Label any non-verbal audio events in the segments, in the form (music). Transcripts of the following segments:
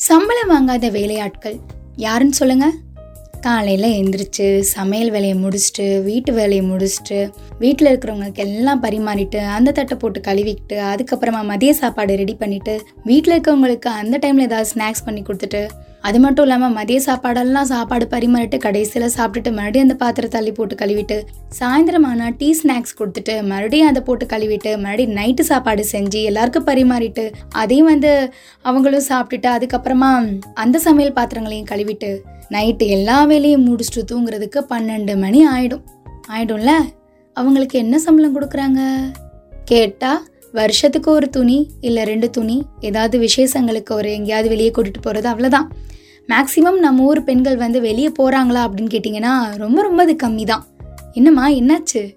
சம்பளம் வாங்காத வேலையாட்கள். யாருன்னு சொல்லுங்க? காலையில் எந்திரிச்சு சமையல் வேலையை முடிச்சுட்டு வீட்டு வேலையை முடிச்சுட்டு வீட்டில் இருக்கிறவங்களுக்கு எல்லாம் பரிமாறிட்டு அந்த தட்டை போட்டு கழுவிக்கிட்டு அதுக்கப்புறமா மதிய சாப்பாடு ரெடி பண்ணிவிட்டு வீட்டில் இருக்கவங்களுக்கு அந்த டைமில் ஏதாவது ஸ்நாக்ஸ் பண்ணி கொடுத்துட்டு அது மட்டும் இல்லாமல் மதிய சாப்பாடெல்லாம் சாப்பாடு பரிமாறிட்டு கடைசியில் சாப்பிட்டுட்டு மறுபடியும் அந்த பாத்திரத்தை தள்ளி போட்டு கழுவிட்டு சாயந்தரம் ஆனால் டீ ஸ்நாக்ஸ் கொடுத்துட்டு மறுபடியும் அதை போட்டு கழுவிட்டு மறுபடியும் நைட்டு சாப்பாடு செஞ்சு எல்லாருக்கும் பரிமாறிட்டு அதையும் வந்து அவங்களும் சாப்பிட்டுட்டு அதுக்கப்புறமா அந்த சமையல் பாத்திரங்களையும் கழுவிட்டு நைட்டு எல்லா வேலையும் முடிச்சுட்டு தூங்குறதுக்கு பன்னெண்டு மணி ஆயிடும். ஆயிடும்ல? அவங்களுக்கு என்ன சம்பளம் கொடுக்குறாங்க? கேட்டால் வருஷத்துக்கு ஒரு துணி இல்லை ரெண்டு துணி ஏதாவது விசேஷங்களுக்கு ஒரு எங்கேயாவது வெளியே கூட்டிகிட்டு போகிறது அவ்வளோதான் மேக்ஸிமம் நம்ம ஊர் பெண்கள் வந்து வெளியே போகிறாங்களா அப்படின்னு கேட்டிங்கன்னா ரொம்ப ரொம்ப அது கம்மி தான் என்னம்மா என்னாச்சு?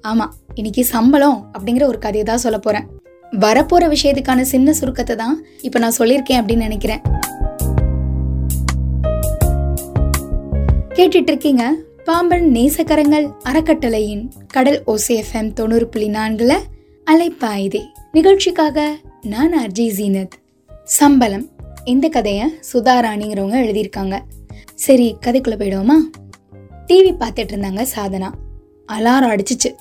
ஆமாம் இன்னைக்கு சம்பளம் அப்படிங்கிற ஒரு கதையை தான் சொல்ல போகிறேன் வரப்போகிற விஷயத்துக்கான சின்ன சுருக்கத்தை தான் இப்போ நான் சொல்லியிருக்கேன் அப்படின்னு நினைக்கிறேன். கேட்டுட்டு இருக்கீங்க பாம்பன் நேசக்கரங்கள் அறக்கட்டளையின் கடல் ஓசேஃப்எம் தொண்ணூறு புள்ளி நான்குல அலைப்பாயுதே. நிகழ்ச்சிக்காக நான் அர்ஜி ஜீனத். சம்பளம் இந்த கதையை சுதாராணிங்கிறவங்க எழுதியிருக்காங்க. சரி கதைக்குள்ள போயிடுவோமா? டிவி பார்த்துட்டு இருந்தாங்க சாதனா. அலாரம் அடிச்சிச்சு.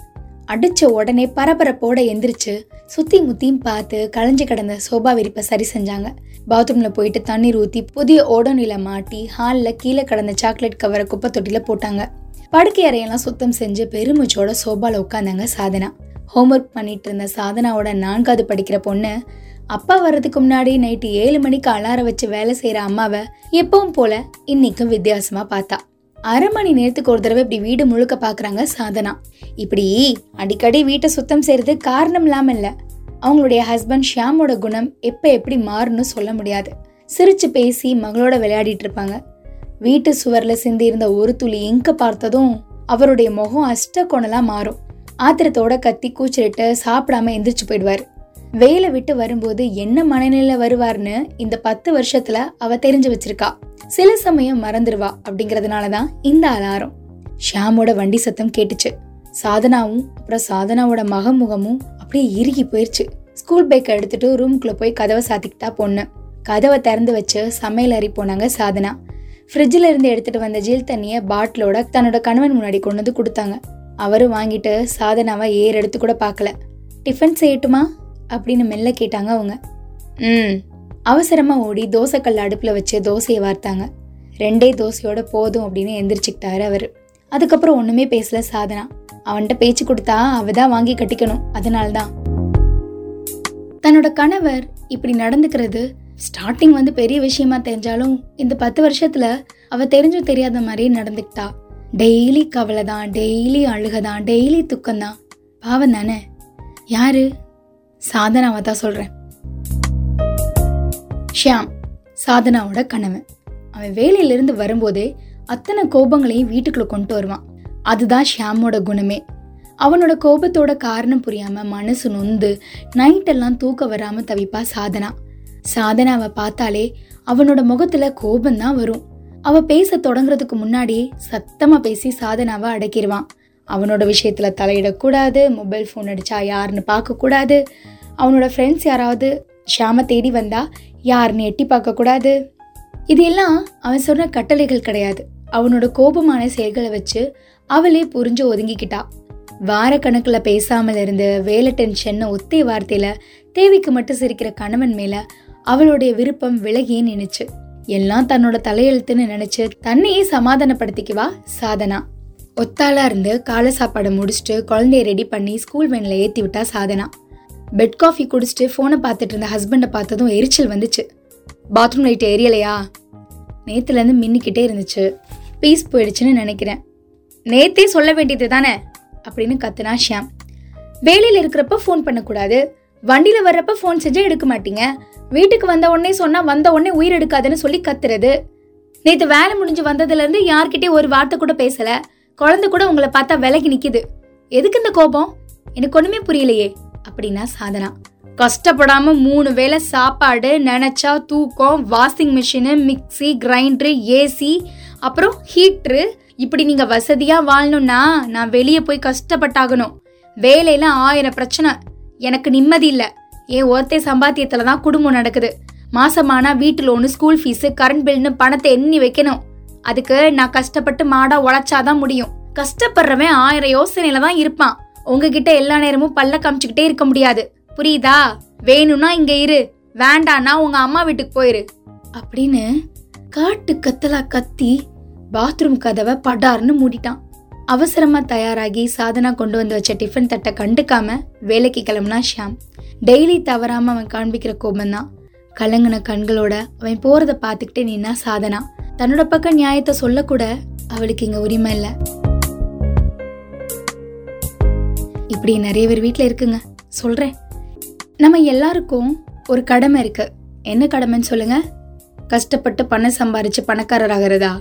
அடிச்ச உடனே பரபரப்போட எந்திரிச்சு சுத்தி முத்தியும் பார்த்து களைஞ்சு கிடந்த சோபா விரிப்பை சரி செஞ்சாங்க. பாத்ரூம்ல போயிட்டு தண்ணீர் ஊத்தி புதிய ஓடோனில மாட்டி ஹாலில் கீழே கிடந்த சாக்லேட் கவரை குப்பை தொட்டில போட்டாங்க. படுக்கை அறையெல்லாம் சுத்தம் செஞ்சு பெருமூச்சோட சோபால உட்காந்தாங்க சாதனா. ஹோம்ஒர்க் பண்ணிட்டு இருந்த சாதனாவோட நான்காவது படிக்கிற பொண்ணு அப்பா வர்றதுக்கு முன்னாடி நைட்டு ஏழு மணிக்கு அலாரம் வச்சு வேலை செய்கிற அம்மாவை எப்பவும் போல இன்னைக்கும் வித்தியாசமாக பார்த்தா. அரை மணி நேரத்துக்கு ஒரு தடவை இப்படி வீடு முழுக்க பார்க்குறாங்க சாதனா. இப்படி அடிக்கடி வீட்டை சுத்தம் செய்யறது காரணம் இல்லாமல் இல்லை. அவங்களுடைய ஹஸ்பண்ட் ஷியாமோட குணம் எப்போ எப்படி மாறும்னு சொல்ல முடியாது. சிரிச்சு பேசி மகளோட விளையாடிட்டு இருப்பாங்க. வீட்டு சுவரில் சிந்தி இருந்த ஒரு துளி எங்கே பார்த்ததும் அவருடைய முகம் அஷ்ட கொணலாக மாறும். ஆத்திரத்தோட கத்தி கூச்சலிட்டு சாப்பிடாம எந்திரிச்சு போயிடுவார். வேலை விட்டு வரும்போது என்ன மனநிலையில வருவார்னு இந்த பத்து வருஷத்துல அவ தெரிஞ்சு வச்சிருக்கா. சில சமயம் மறந்துடுவா அப்படிங்கறதுனாலதான் இந்த அலாரம். ஷியாமோட வண்டி சத்தம் கேட்டுச்சு. சாதனாவும் அப்புறம் சாதனாவோட மகமுகமும் அப்படியே இறுகி போயிருச்சு. ஸ்கூல் பேக்கை எடுத்துட்டு ரூம்குள்ள போய் கதவை சாத்திக்கிட்டா பொண்ணு. கதவை திறந்து வச்சு சமையல் அறி போனாங்க சாதனா. ஃப்ரிட்ஜில் இருந்து எடுத்துட்டு வந்த ஜீல் தண்ணியை பாட்டிலோட தன்னோட கணவன் முன்னாடி கொண்டு வந்து கொடுத்தாங்க. அவரும் வாங்கிட்டு சாதனாவை ஏர் எடுத்து கூட பார்க்கல டிஃபன் செய்யட்டுமா? அப்படின்னு மெல்ல கேட்டாங்க அவங்க. ம். அவசரமாக ஓடி தோசைக்கல் அடுப்பில் வச்சு தோசையை வார்த்தாங்க. ரெண்டே தோசையோட போதும் அப்படின்னு எந்திரிச்சுக்கிட்டாரு அவர். அதுக்கப்புறம் ஒன்றுமே பேசல சாதனா. அவன்கிட்ட பேச்சு கொடுத்தா அவ தான் வாங்கி கட்டிக்கணும். அதனால்தான் தன்னோட கணவர் இப்படி நடந்துக்கிறது ஸ்டார்டிங் வந்து பெரிய விஷயமா தெரிஞ்சாலும் இந்த பத்து வருஷத்துல அவ தெரிஞ்சும் தெரியாத மாதிரி நடந்துக்கிட்டா. டெய்லி கவலை தான் டெய்லி அழுகதான் டெய்லி துக்கம்தான். பாவம் தானே? யாரு? சாதனாவை தான் சொல்கிறேன் ஷியாம் சாதனாவோட கணவன். அவன் வேலையிலிருந்து வரும்போதே அத்தனை கோபங்களையும் வீட்டுக்குள்ள கொண்டு வருவான். அதுதான் ஷியாமோட குணமே. அவனோட கோபத்தோட காரணம் புரியாம மனசு நொந்து நைட்டெல்லாம் தூக்க வராம தவிப்பா சாதனா. சாதனாவை பார்த்தாலே அவனோட முகத்துல கோபம் தான் வரும். அவ பேச தொடங்குறதுக்கு முன்னாடி சத்தமா பேசி சாதனாவை அடக்கிடுவான் அவனோட விஷயத்துல தலையிடக்கூடாது மொபைல் ஃபோன் அடிச்சா யாருன்னு பார்க்க கூடாது. அவனோட ஃப்ரெண்ட்ஸ் யாராவது ஷாம தேடி வந்தா யாருன்னு எட்டி பார்க்க கூடாது. இது எல்லாம் அவன் சொன்ன கட்டளைகள் கிடையாது. அவனோட கோபமான செயல்களை வச்சு அவளே புரிஞ்சு ஒதுங்கிக்கிட்டா. வார பேசாமல் இருந்து வேலை டென்ஷன் ஒத்தே வார்த்தையில தேவிக்கு மட்டும் சிரிக்கிற கணவன் மேல அவளுடைய விருப்பம் விலகியே நினைச்சு எல்லாம் தன்னோட தலையெழுத்துன்னு நினைச்சு தன்னையே சமாதானப்படுத்திக்குவா? சாதனா. ஒத்தாளா இருந்து காலை சாப்பாடை முடிச்சுட்டு குழந்தைய ரெடி பண்ணி ஸ்கூல் வேனில் ஏற்றி விட்டா சாதனா. பெட் காஃபி குடிச்சிட்டு ஃபோனை பார்த்துட்டு இருந்த ஹஸ்பண்டை பார்த்ததும் எரிச்சல் வந்துச்சு. Bathroom light எரியலையா? நேத்துலேருந்து மின்னிக்கிட்டே இருந்துச்சு. பீஸ் போயிடுச்சுன்னு நினைக்கிறேன். நேத்தே சொல்ல வேண்டியது தானே? அப்படின்னு கத்துனா ஷியாம். வேலையில் இருக்கிறப்ப ஃபோன் பண்ணக்கூடாது. வண்டியில் வர்றப்ப ஃபோன் செஞ்சால் எடுக்க மாட்டீங்க. வீட்டுக்கு வந்த உடனே சொன்னா வந்த உடனே உயிர் எடுக்காதுன்னு சொல்லி கத்துறது. நேத்து வேலை முடிஞ்சு வந்ததுல இருந்து யார்கிட்டயும் ஒரு வார்த்தை கூட பேசல. குழந்தை கூட உங்களை பார்த்தா விலகி நிக்குது. எதுக்கு இந்த கோபம்? எனக்கு ஒண்ணுமே புரியலையே அப்படின்னா சாதனா. கஷ்டப்படாம மூணு வேளை சாப்பாடு நினைச்சா தூக்கம் washing machine mixie grinder AC அப்புறம் ஹீட்ரு இப்படி நீங்க வசதியா வாழணும்னா நான் வெளியே போய் கஷ்டப்பட்டாகணும். வேலையில ஆயிரம் பிரச்சனை. எனக்கு நிம்மதி இல்லை. என் ஒருத்தே சம்பாத்தியத்துல தான் குடும்பம் நடக்குது. மாசமானா வீட்டு லோனு ஸ்கூல் ஃபீஸு கரண்ட் பில்னு பணத்தை எண்ணி வைக்கணும். அதுக்கு நான் கஷ்டப்பட்டு மாடா உழைச்சாதான் முடியும். கஷ்டப்படுறவன் ஆயிரம் யோசனையில தான் இருப்பான். உங்ககிட்ட எல்லா நேரமும் பல்ல காமிச்சுக்கிட்டே இருக்க முடியாது. புரியுதா? வேணும்னா இங்க இரு. வேண்டான்னா உங்க அம்மா வீட்டுக்கு போயிரு. அப்படின்னு காட்டு கத்தலா கத்தி பாத்ரூம் கதவை படார்னு மூடிட்டான். அவசரமா தயாராகி சாதனா கொண்டு வந்து வச்ச டிஃபன் தட்டை கண்டுக்காம வேலைக்கு கிளம்புனா ஷியாம். டெய்லி தவறாம அவன் காண்பிக்கிற கோபம்தான். கலங்கின கண்களோட அவன் போறத பாத்துக்கிட்டே நின்னா சாதனா. தன்னோட பக்கம் நியாயத்தை சொல்லக்கூட அவளுக்கு இங்க உரிமை இல்லை. இப்படி நிறைய பேர் வீட்டில் இருக்குங்க. சொல்கிறேன் நம்ம எல்லாருக்கும் ஒரு கடமை இருக்கு. என்ன கடமைன்னு சொல்லுங்க? கஷ்டப்பட்டு பணம் சம்பாரிச்சு பணக்காரர் ஆகிறதா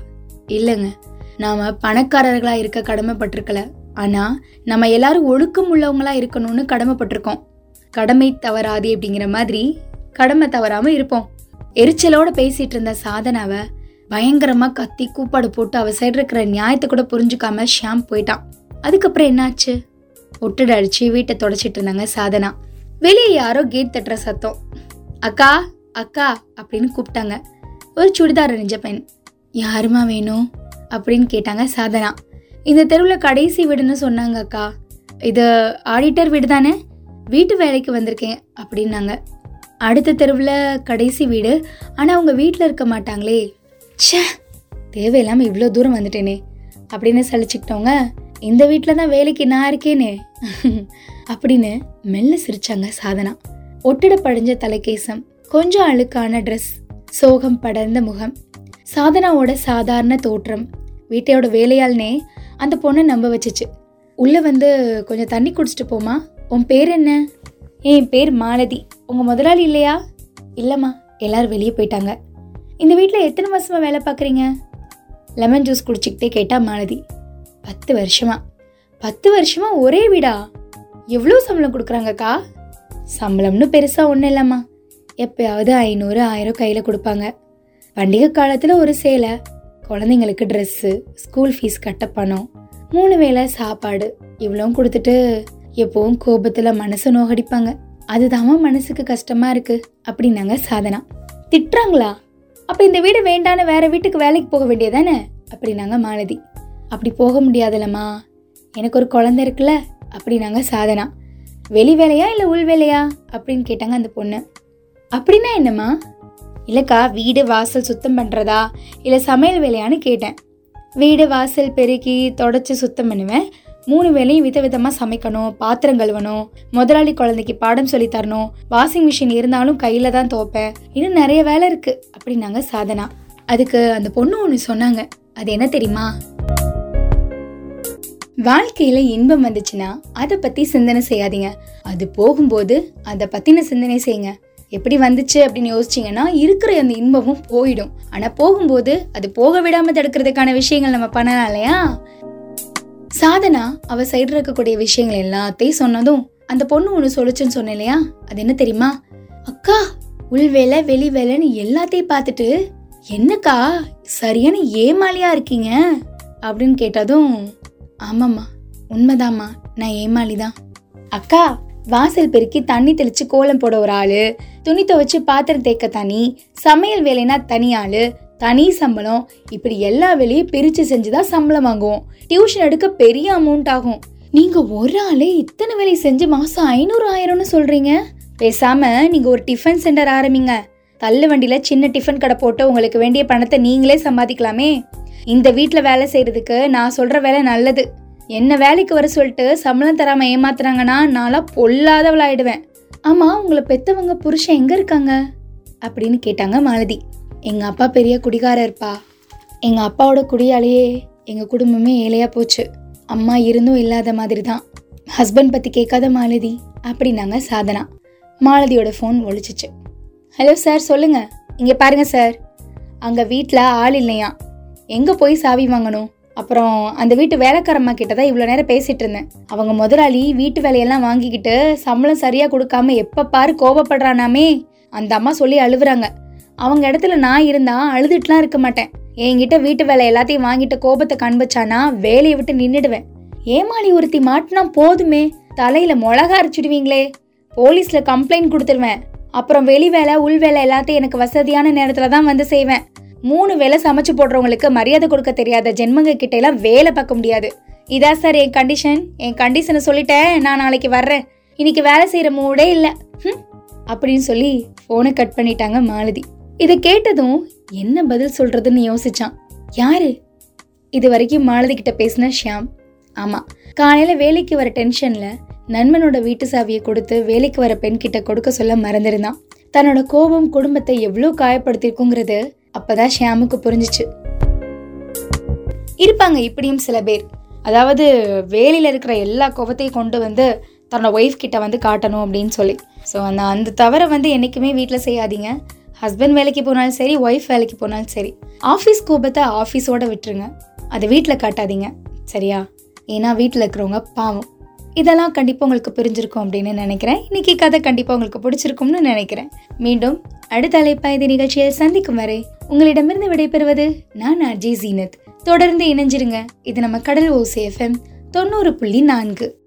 இல்லைங்க. நாம பணக்காரர்களா இருக்க கடமைப்பட்டிருக்கல. ஆனா நம்ம எல்லாரும் ஒழுக்கம் உள்ளவங்களா இருக்கணும்னு கடமைப்பட்டிருக்கோம். கடமை தவறாது அப்படிங்கிற மாதிரி கடமை தவறாம இருப்போம். எரிச்சலோட பேசிட்டு இருந்த சாதனாவை பயங்கரமா கத்தி கூப்பாடு போட்டு அவ சைடு இருக்கிற நியாயத்தை கூட புரிஞ்சுக்காம ஷாம் போயிட்டான். அதுக்கப்புறம் என்னாச்சு? ஒட்டுட அடிச்சு வீட்டை தொடச்சிட்டு இருந்தாங்க சாதனா. வெளியே யாரோ கேட் தட்டுற சத்தம். அக்கா அக்கா அப்படின்னு கூப்பிட்டாங்க. ஒரு சுடிதார் அணிஞ்ச பெண். யாருமா வேணும்? அப்படின்னு கேட்டாங்க சாதனா. இந்த தெருவில் கடைசி வீடுன்னு சொன்னாங்க அக்கா. இது ஆடிட்டர் வீடு தானே வீட்டு வேலைக்கு வந்திருக்கேன் அப்படின்னாங்க. அடுத்த தெருவில் கடைசி வீடு. ஆனால் அவங்க வீட்டில் இருக்க மாட்டாங்களே. ச்சே தேவையில்லாமல் இவ்வளோ தூரம் வந்துட்டேனே அப்படின்னு சலிச்சுக்கிட்டவங்க இந்த வீட்டில் தான் வேலைக்கு நான் இருக்கேனே (laughs) அப்படின்னு மெல்ல சிரிச்சாங்க சாதனா. ஒட்டிட படிஞ்ச தலைக்கேசம் கொஞ்சம் அழுக்கான ட்ரெஸ் சோகம் படர்ந்த முகம் சாதனாவோட சாதாரண தோற்றம் வீட்டையோட வேலையாள்னே அந்த பொண்ணை நம்ப வச்சுச்சு. உள்ளே வந்து கொஞ்சம் தண்ணி குடிச்சிட்டு போமா உன் பேர் என்ன? என் பேர் மாலதி. உங்கள் முதலாளி இல்லையா? இல்லைம்மா எல்லாரும் வெளியே போயிட்டாங்க. இந்த வீட்டில் எத்தனை வருஷமாக வேலை பார்க்குறீங்க லெமன் ஜூஸ் குடிச்சிக்கிட்டே கேட்டா மாலதி. பத்து வருஷமா. பத்து வருஷமா ஒரே வீடா? எவ்வளோ சம்பளம் கொடுக்குறாங்கக்கா? சம்பளம்னு பெருசாக ஒன்றும் இல்லைம்மா. எப்பயாவது ஐநூறு ஆயிரம் கையில் கொடுப்பாங்க. பண்டிகை காலத்தில் ஒரு சேலை குழந்தைங்களுக்கு ட்ரெஸ்ஸு ஸ்கூல் ஃபீஸ் கட்ட பணம் மூணு வேளை சாப்பாடு இவ்வளவும் கொடுத்துட்டு எப்பவும் கோபத்தில் மனசை நோகடிப்பாங்க. அதுதாம்மா மனசுக்கு கஷ்டமாக இருக்குது அப்படின்னாங்க சாதனா. திட்டுறாங்களா? அப்போ இந்த வீடு வேண்டான்னு வேற வீட்டுக்கு வேலைக்கு போக வேண்டியதானே? அப்படின்னாங்க மாலதி. அப்படி போக முடியாதுல்லம்மா எனக்கு ஒரு குழந்தை இருக்குல்ல அப்படின்னாங்க சாதனா. வெளி வேலையா இல்லை உள் வேலையா? அப்படின்னு கேட்டாங்க அந்த பொண்ணு. அப்படின்னா என்னம்மா? இல்லைக்கா வீடு வாசல் சுத்தம் பண்ணுறதா இல்லை சமையல் வேலையான்னு கேட்டேன். வீடு வாசல் பெருக்கி தொடச்சி சுத்தம் பண்ணுவேன். மூணு வேலையும் வித விதமாக சமைக்கணும் பாத்திரம் கழுவணும் முதலாளி குழந்தைக்கு பாடம் சொல்லி தரணும் வாஷிங் மிஷின் இருந்தாலும் கையில் தான் துவைப்பேன். இன்னும் நிறைய வேலை இருக்குது அப்படின்னாங்க சாதனா. அதுக்கு அந்த பொண்ணு ஒன்று சொன்னாங்க அது என்ன தெரியுமா? வாழ்க்கையில இன்பம் வந்துச்சுன்னா அதை பத்தி சிந்தனை செய்யாதீங்க. அது போகும்போது அதை பத்தின சிந்தனை செய்யுங்க. எப்படி வந்துச்சு அப்படின்னு யோசிச்சீங்கன்னா இருக்கிற அந்த இன்பமும் போயிடும். ஆனால் போகும்போது அது போக விடாமல் தடுக்கிறதுக்கான விஷயங்கள் நம்ம பண்ணலாம் இல்லையா? சாதனா அவ சைடு இருக்கக்கூடிய விஷயங்கள் எல்லாத்தையும் சொன்னதும் அந்த பொண்ணு ஒன்று சொல்லுச்சுன்னு சொன்னேன் இல்லையா? அது என்ன தெரியுமா? அக்கா உள்வேலை வெளி வேலைன்னு எல்லாத்தையும் பார்த்துட்டு என்னக்கா சரியான ஏமாலியா இருக்கீங்க? அப்படின்னு கேட்டதும் ஆமாம்மா உண்மைதாம்மா நான் ஏமாளி தான் அக்கா வாசல் பெருக்கி தண்ணி தெளிச்சு கோலம் போட ஒரு ஆளு துணி துவைச்சு பாத்திரம் தேக்க தனி சமையல் வேலைனா தனி ஆளு தனி சம்பளம் இப்படி எல்லா வேலையும் பிரிச்சு செஞ்சுதான் சம்பளம் வாங்குவோம். டியூஷன் எடுக்க பெரிய அமௌண்ட் ஆகும். நீங்க ஒரு ஆளே இத்தனை வேலை செஞ்சு மாசம் ஐநூறு ஆயிரம்னு சொல்றீங்க? பேசாம நீங்க ஒரு டிஃபன் சென்டர் ஆரம்பிங்க. தள்ளு வண்டியில சின்ன டிஃபன் கடை போட்டு உங்களுக்கு வேண்டிய பணத்தை நீங்களே சம்பாதிக்கலாமே. இந்த வீட்டில் வேலை செய்யறதுக்கு நான் சொல்ற வேலை நல்லது. என்ன வேலைக்கு வர சொல்லிட்டு சம்பளம் தராம ஏமாத்துறாங்கன்னா நான்லாம் பொல்லாதவளாயிடுவேன். ஆமா உங்களை பெத்தவங்க புருஷன் எங்க இருக்காங்க? அப்படின்னு கேட்டாங்க மாலதி. எங்க அப்பா பெரிய குடிகாரர்ப்பா எங்க அப்பாவோட குடியாலேயே எங்க குடும்பமே ஏழையா போச்சு. அம்மா இருந்தும் இல்லாத மாதிரி தான் ஹஸ்பண்ட் பத்தி கேட்காத மாலதி அப்படின்னாங்க சாதனா. மாலதியோட ஃபோன் ஒழிச்சிச்சு. ஹலோ சார் சொல்லுங்க. இங்க பாருங்க சார் அங்க வீட்டில் ஆள் இல்லையா? எங்க போய் சாவி வாங்கணும்? அப்புறம் அந்த வீட்டு வேலைக்காரம்மா கிட்ட தான் இவ்வளோ நேரம் பேசிட்டு இருந்தேன். அவங்க முதலாளி வீட்டு வேலையெல்லாம் வாங்கிக்கிட்டு சம்பளம் சரியா கொடுக்காம எப்ப பாரு கோபப்படுறானாமே அந்த அம்மா சொல்லி அழுவுறாங்க. அவங்க இடத்துல நான் இருந்தா அழுதுட்டுலாம் இருக்க மாட்டேன். என்கிட்ட வீட்டு வேலை எல்லாத்தையும் வாங்கிட்டு கோபத்தை காண்பிச்சானா வேலையை விட்டு நின்றுடுவேன் ஏமாளி ஒருத்தி மாட்டினா போதுமே தலையில மிளகா அரைச்சிடுவீங்களே போலீஸ்ல கம்ப்ளைண்ட் கொடுத்துருவேன். அப்புறம் வெளி வேலை உள் வேலை எல்லாத்தையும் எனக்கு வசதியான நேரத்துல தான் வந்து செய்வேன். மூணு வேலை சமைச்சு போடுறவங்களுக்கு மரியாதை கொடுக்க தெரியாத ஜென்மங்க கிட்ட எல்லாம் வேலை பார்க்க முடியாது. இதா சார் என் கண்டிஷன் என் கண்டிஷனை சொல்லிட்டேன். நான் நாளைக்கு வர்றேன். இன்னைக்கு வேலை செய்யற மூடே இல்லை. அப்படின்னு சொல்லி போனை கட் பண்ணிட்டாங்க மாலதி. இதை கேட்டதும் என்ன பதில் சொல்றதுன்னு யோசிச்சான். யாரு? இது வரைக்கும் மாலதி கிட்ட பேசின ஷியாம். ஆமா. காலையில வேலைக்கு வர டென்ஷன்ல நண்பனோட வீட்டு சாவியை கொடுத்து வேலைக்கு வர பெண் கிட்ட கொடுக்க சொல்ல மறந்திருந்தான். தன்னோட கோபம் குடும்பத்தை எவ்வளோ காயப்படுத்திருக்குங்கிறது அப்பதான் ஷியாமுக்கு புரிஞ்சுச்சு. இருப்பாங்க இப்படியும் சில பேர். அதாவது வேலையில் இருக்கிற எல்லா கோபத்தையும் கொண்டு வந்து தன்னோட ஒய்ஃப் கிட்ட வந்து காட்டணும் அப்படின்னு சொல்லி. ஸோ அந்த அந்த தவறை வந்து என்றைக்குமே வீட்டில் செய்யாதீங்க. ஹஸ்பண்ட் வேலைக்கு போனாலும் சரி ஒய்ஃப் வேலைக்கு போனாலும் சரி. ஆஃபீஸ் கோபத்தை ஆஃபீஸோட விட்டுருங்க. அதை வீட்டில் காட்டாதீங்க. சரியா? ஏன்னா வீட்டில் இருக்கிறவங்க பாவம். இதெல்லாம் கண்டிப்பாக உங்களுக்கு புரிஞ்சிருக்கும் அப்படின்னு நினைக்கிறேன். இன்னைக்கு கதை கண்டிப்பாக உங்களுக்கு பிடிச்சிருக்கும்னு நினைக்கிறேன். மீண்டும் அடுத்த அலைப்பாய்தி நிகழ்ச்சியில் சந்திக்கும் வரை உங்களிடமிருந்து விடைபெறுவது நான் அர்ஜி ஜீனத். தொடர்ந்து இணைஞ்சிருங்க. இது நம்ம கடல் ஓசி எஃப்எம் தொண்ணூறு புள்ளி நான்கு.